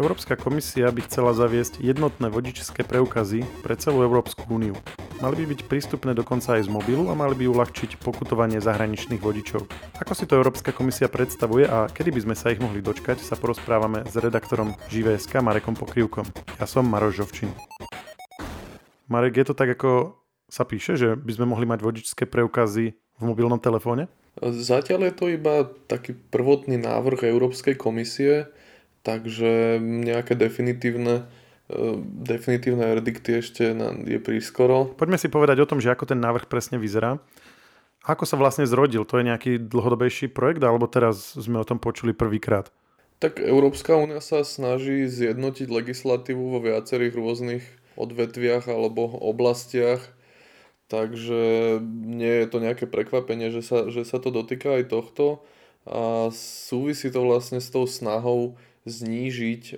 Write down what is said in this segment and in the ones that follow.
Európska komisia by chcela zaviesť jednotné vodičské preukazy pre celú Európsku úniu. Mali by byť prístupné dokonca aj z mobilu a mali by uľahčiť pokutovanie zahraničných vodičov. Ako si to Európska komisia predstavuje a kedy by sme sa ich mohli dočkať, sa porozprávame s redaktorom Živé.sk Marekom Pokrivkom. Ja som Maroš Žovčin. Marek, je to tak, ako sa píše, že by sme mohli mať vodičské preukazy v mobilnom telefóne? Zatiaľ je to iba taký prvotný návrh Európskej komisie, takže nejaké definitívne e, definitívne verdikty ešte je prískoro. Poďme si povedať o tom, že ako ten návrh presne vyzerá. Ako sa vlastne zrodil? To je nejaký dlhodobejší projekt, alebo teraz sme o tom počuli prvýkrát? Tak Európska únia sa snaží zjednotiť legislatívu vo viacerých rôznych odvetviach alebo oblastiach, takže nie je to nejaké prekvapenie, že sa, že sa to dotýka aj tohto a súvisí to vlastne s tou snahou znížiť e,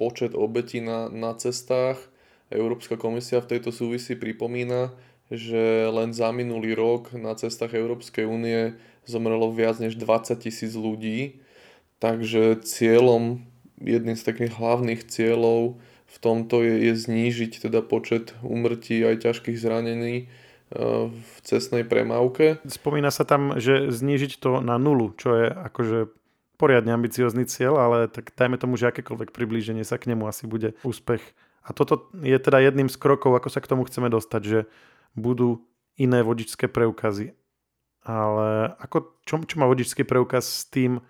počet obetí na, na cestách. Európska komisia v tejto súvisí pripomína, že len za minulý rok na cestách Európskej únie zomrelo viac než 20 tisíc ľudí. Takže cieľom, jedným z takých hlavných cieľov v tomto je, je znížiť teda počet umrtí aj ťažkých zranení e, v cestnej premávke. Spomína sa tam, že znížiť to na nulu, čo je akože poriadne ambiciózny cieľ, ale tak dajme tomu, že akékoľvek priblíženie sa k nemu asi bude úspech. A toto je teda jedným z krokov, ako sa k tomu chceme dostať, že budú iné vodičské preukazy. Ale ako, čo, čo má vodičský preukaz s tým,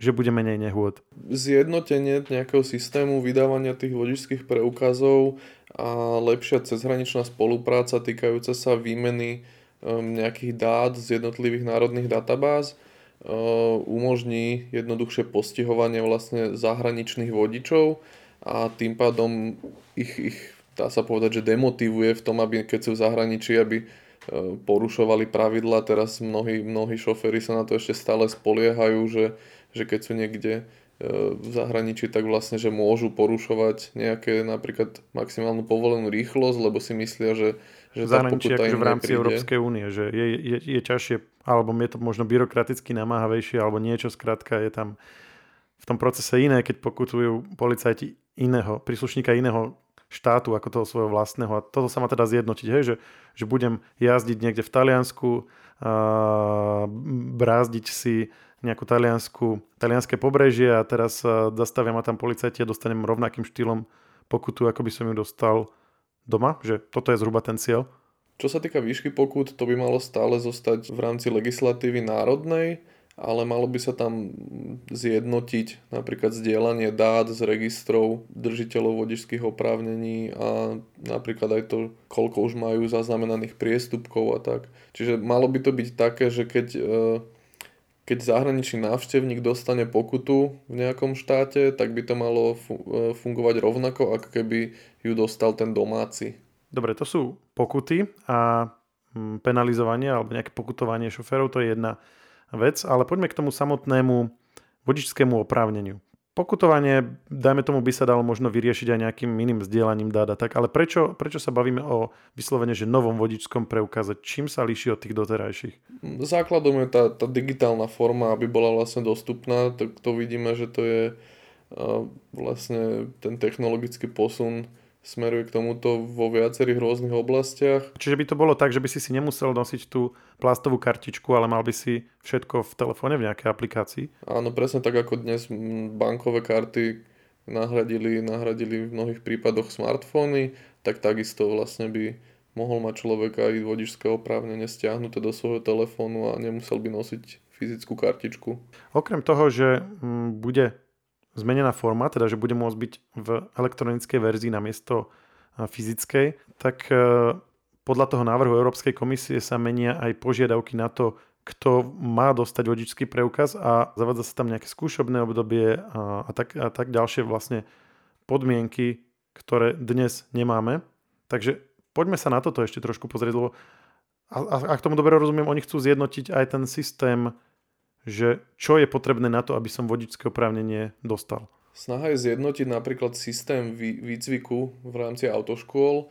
že bude menej nehôd? Zjednotenie nejakého systému vydávania tých vodičských preukazov a lepšia cezhraničná spolupráca týkajúca sa výmeny um, nejakých dát z jednotlivých národných databáz umožní jednoduchšie postihovanie vlastne zahraničných vodičov a tým pádom ich, ich dá sa povedať, že demotivuje v tom, aby keď sú v zahraničí, aby porušovali pravidla. Teraz mnohí, mnohí šoféry sa na to ešte stále spoliehajú, že, že keď sú niekde v zahraničí, tak vlastne, že môžu porušovať nejaké napríklad maximálnu povolenú rýchlosť, lebo si myslia, že, že zahraničí akože v rámci Európskej únie, že je, je, je ťažšie, alebo je to možno byrokraticky namáhavejšie, alebo niečo skrátka je tam v tom procese iné, keď pokutujú policajti iného, príslušníka iného štátu ako toho svojho vlastného. A toto sa má teda zjednotiť, hej, že, že budem jazdiť niekde v Taliansku, a brázdiť si nejakú taliansku, talianské pobrežie a teraz zastavia ma tam policajti a dostanem rovnakým štýlom pokutu, ako by som ju dostal doma, že toto je zhruba ten cieľ. Čo sa týka výšky pokut, to by malo stále zostať v rámci legislatívy národnej, ale malo by sa tam zjednotiť napríklad zdieľanie dát z registrov držiteľov vodičských oprávnení a napríklad aj to, koľko už majú zaznamenaných priestupkov a tak. Čiže malo by to byť také, že keď e, keď zahraničný návštevník dostane pokutu v nejakom štáte, tak by to malo e, fungovať rovnako, ako keby ju dostal ten domáci. Dobre, to sú pokuty a mm, penalizovanie alebo nejaké pokutovanie šoférov, to je jedna vec, ale poďme k tomu samotnému vodičskému oprávneniu. Pokutovanie, dajme tomu, by sa dalo možno vyriešiť aj nejakým iným vzdielaním dát tak, ale prečo, prečo sa bavíme o vyslovene, že novom vodičskom preukaze? Čím sa líši od tých doterajších? Základom je tá, tá digitálna forma, aby bola vlastne dostupná, tak to vidíme, že to je vlastne ten technologický posun smeruje k tomuto vo viacerých rôznych oblastiach. Čiže by to bolo tak, že by si si nemusel nosiť tú plastovú kartičku, ale mal by si všetko v telefóne v nejakej aplikácii? Áno, presne tak ako dnes bankové karty nahradili, nahradili v mnohých prípadoch smartfóny, tak takisto vlastne by mohol mať človek aj vodičské oprávnenie stiahnuté do svojho telefónu a nemusel by nosiť fyzickú kartičku. Okrem toho, že bude zmenená forma, teda že bude môcť byť v elektronickej verzii namiesto fyzickej, tak e, podľa toho návrhu Európskej komisie sa menia aj požiadavky na to, kto má dostať vodičský preukaz a zavádza sa tam nejaké skúšobné obdobie a, a, tak, a tak ďalšie vlastne podmienky, ktoré dnes nemáme. Takže poďme sa na toto ešte trošku pozrieť, lebo a, a, ak tomu dobre rozumiem, oni chcú zjednotiť aj ten systém že čo je potrebné na to, aby som vodičské oprávnenie dostal. Snaha je zjednotiť napríklad systém výcviku v rámci autoškôl,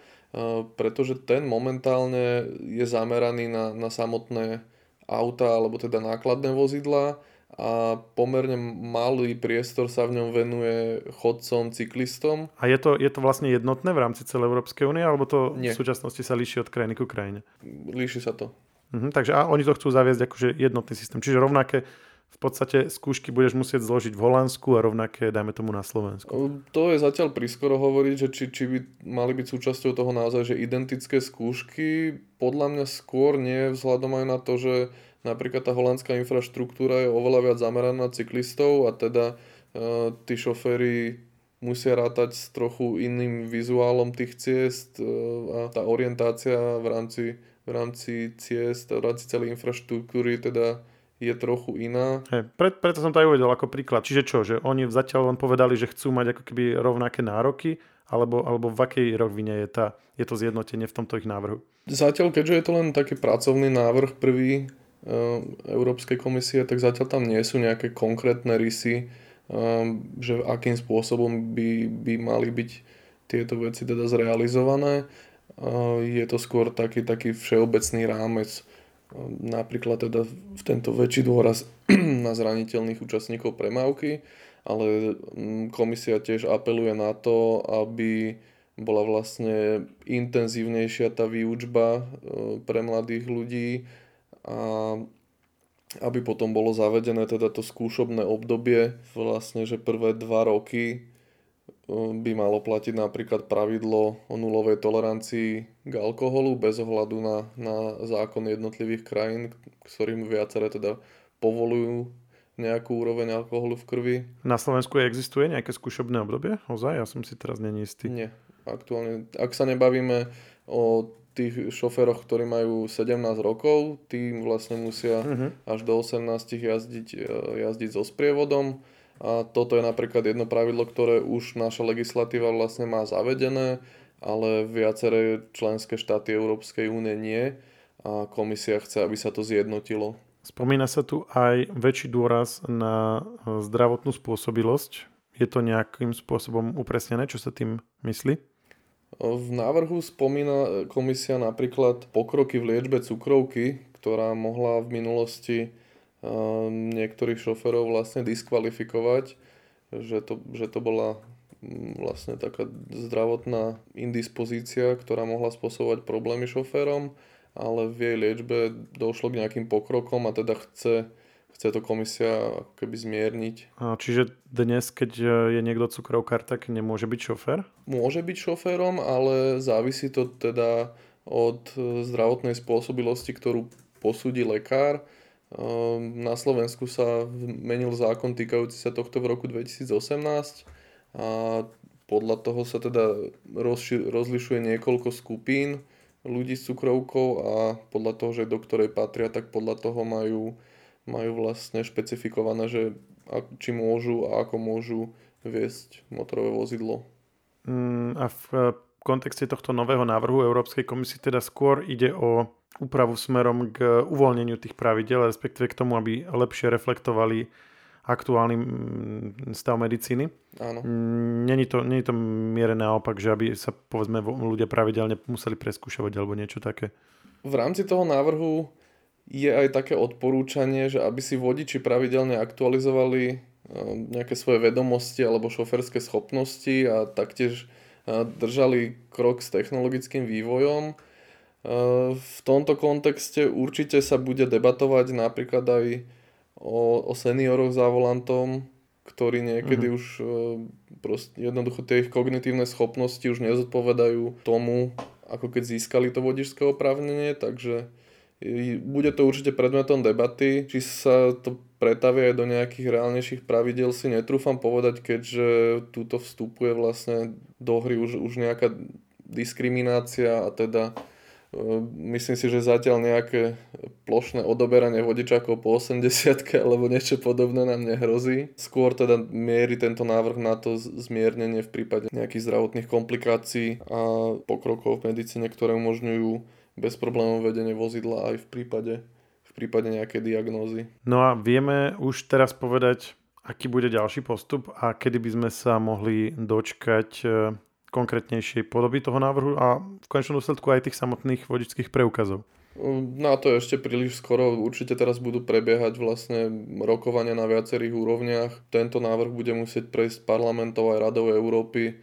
pretože ten momentálne je zameraný na, na samotné auta alebo teda nákladné vozidlá a pomerne malý priestor sa v ňom venuje chodcom, cyklistom. A je to, je to vlastne jednotné v rámci celej Európskej únie, alebo to Nie. v súčasnosti sa líši od krajiny ku krajine? Líši sa to. Mhm, takže a oni to chcú zaviesť akože jednotný systém. Čiže rovnaké v podstate skúšky budeš musieť zložiť v Holandsku a rovnaké, dajme tomu, na Slovensku. To je zatiaľ prískoro hovoriť, že či, či by mali byť súčasťou toho naozaj, že identické skúšky, podľa mňa skôr nie, vzhľadom aj na to, že napríklad tá holandská infraštruktúra je oveľa viac zameraná na cyklistov a teda uh, tí šoféry musia rátať s trochu iným vizuálom tých ciest uh, a tá orientácia v rámci, v rámci ciest, v rámci celej infraštruktúry teda je trochu iná. Hey, pre, preto som to aj uvedel ako príklad. Čiže čo, že oni zatiaľ len povedali, že chcú mať ako keby rovnaké nároky, alebo, alebo v akej rovine je, tá, je to zjednotenie v tomto ich návrhu? Zatiaľ, keďže je to len taký pracovný návrh prvý uh, Európskej komisie, tak zatiaľ tam nie sú nejaké konkrétne rysy, uh, že akým spôsobom by, by mali byť tieto veci teda zrealizované. Uh, je to skôr taký, taký všeobecný rámec napríklad teda v tento väčší dôraz na zraniteľných účastníkov premávky, ale mm, komisia tiež apeluje na to, aby bola vlastne intenzívnejšia tá výučba e, pre mladých ľudí a aby potom bolo zavedené teda to skúšobné obdobie, vlastne, že prvé dva roky by malo platiť napríklad pravidlo o nulovej tolerancii k alkoholu bez ohľadu na, na zákon jednotlivých krajín, ktorým viaceré teda povolujú nejakú úroveň alkoholu v krvi. Na Slovensku existuje nejaké skúšobné obdobie? Ozaj? Ja som si teraz není istý. Nie. Aktuálne, ak sa nebavíme o tých šoféroch, ktorí majú 17 rokov, tým vlastne musia uh-huh. až do 18 jazdiť, jazdiť so sprievodom a toto je napríklad jedno pravidlo, ktoré už naša legislatíva vlastne má zavedené, ale viaceré členské štáty Európskej únie nie a komisia chce, aby sa to zjednotilo. Spomína sa tu aj väčší dôraz na e, zdravotnú spôsobilosť. Je to nejakým spôsobom upresnené, čo sa tým myslí? V návrhu spomína komisia napríklad pokroky v liečbe cukrovky, ktorá mohla v minulosti niektorých šoferov vlastne diskvalifikovať, že to, že to bola mm, vlastne taká zdravotná indispozícia, ktorá mohla spôsobovať problémy šoférom, ale v jej liečbe došlo k nejakým pokrokom a teda chce, chce to komisia keby zmierniť. A čiže dnes, keď je niekto cukrovkár, tak nemôže byť šofér? Môže byť šoférom, ale závisí to teda od zdravotnej spôsobilosti, ktorú posúdi lekár Ehm, na Slovensku sa menil zákon týkajúci sa tohto v roku 2018 a podľa toho sa teda rozši- rozlišuje niekoľko skupín ľudí s cukrovkou a podľa toho, že do ktorej patria, tak podľa toho majú, majú vlastne špecifikované, že či môžu a ako môžu viesť motorové vozidlo. Mm, a v kontexte tohto nového návrhu Európskej komisie teda skôr ide o úpravu smerom k uvoľneniu tých pravidel, respektíve k tomu, aby lepšie reflektovali aktuálny mm, stav medicíny. Áno. Mm, není to, není to miere naopak, že aby sa povedzme ľudia pravidelne museli preskúšavať alebo niečo také. V rámci toho návrhu je aj také odporúčanie, že aby si vodiči pravidelne aktualizovali eh, nejaké svoje vedomosti alebo šoferské schopnosti a taktiež eh, držali krok s technologickým vývojom v tomto kontexte určite sa bude debatovať napríklad aj o, o senioroch za volantom, ktorí niekedy mm-hmm. už e, proste, jednoducho tie ich kognitívne schopnosti už nezodpovedajú tomu, ako keď získali to vodičské oprávnenie, takže bude to určite predmetom debaty. Či sa to pretavia aj do nejakých reálnejších pravidel si netrúfam povedať, keďže túto vstupuje vlastne do hry už, už nejaká diskriminácia a teda Myslím si, že zatiaľ nejaké plošné odoberanie vodičákov po 80 alebo niečo podobné nám nehrozí. Skôr teda mierí tento návrh na to zmiernenie v prípade nejakých zdravotných komplikácií a pokrokov v medicíne, ktoré umožňujú bez problémov vedenie vozidla aj v prípade, v prípade nejakej diagnózy. No a vieme už teraz povedať, aký bude ďalší postup a kedy by sme sa mohli dočkať konkrétnejšej podoby toho návrhu a v konečnom dôsledku aj tých samotných vodičských preukazov. Na to je ešte príliš skoro. Určite teraz budú prebiehať vlastne rokovania na viacerých úrovniach. Tento návrh bude musieť prejsť parlamentov aj radou Európy.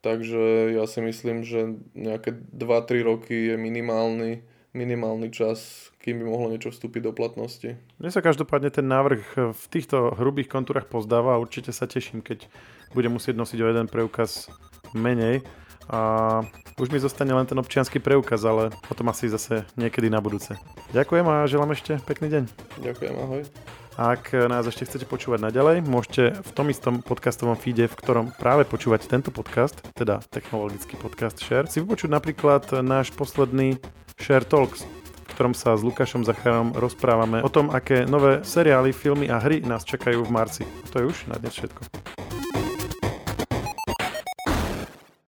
Takže ja si myslím, že nejaké 2-3 roky je minimálny, minimálny čas, kým by mohlo niečo vstúpiť do platnosti. Mne sa každopádne ten návrh v týchto hrubých kontúrach pozdáva a určite sa teším, keď bude musieť nosiť o jeden preukaz menej a už mi zostane len ten občianský preukaz, ale potom asi zase niekedy na budúce. Ďakujem a želám ešte pekný deň. Ďakujem, ahoj. Ak nás ešte chcete počúvať naďalej, môžete v tom istom podcastovom feede, v ktorom práve počúvate tento podcast, teda technologický podcast Share, si vypočuť napríklad náš posledný Share Talks, v ktorom sa s Lukášom Zacharom rozprávame o tom, aké nové seriály, filmy a hry nás čakajú v marci. To je už na dnes všetko.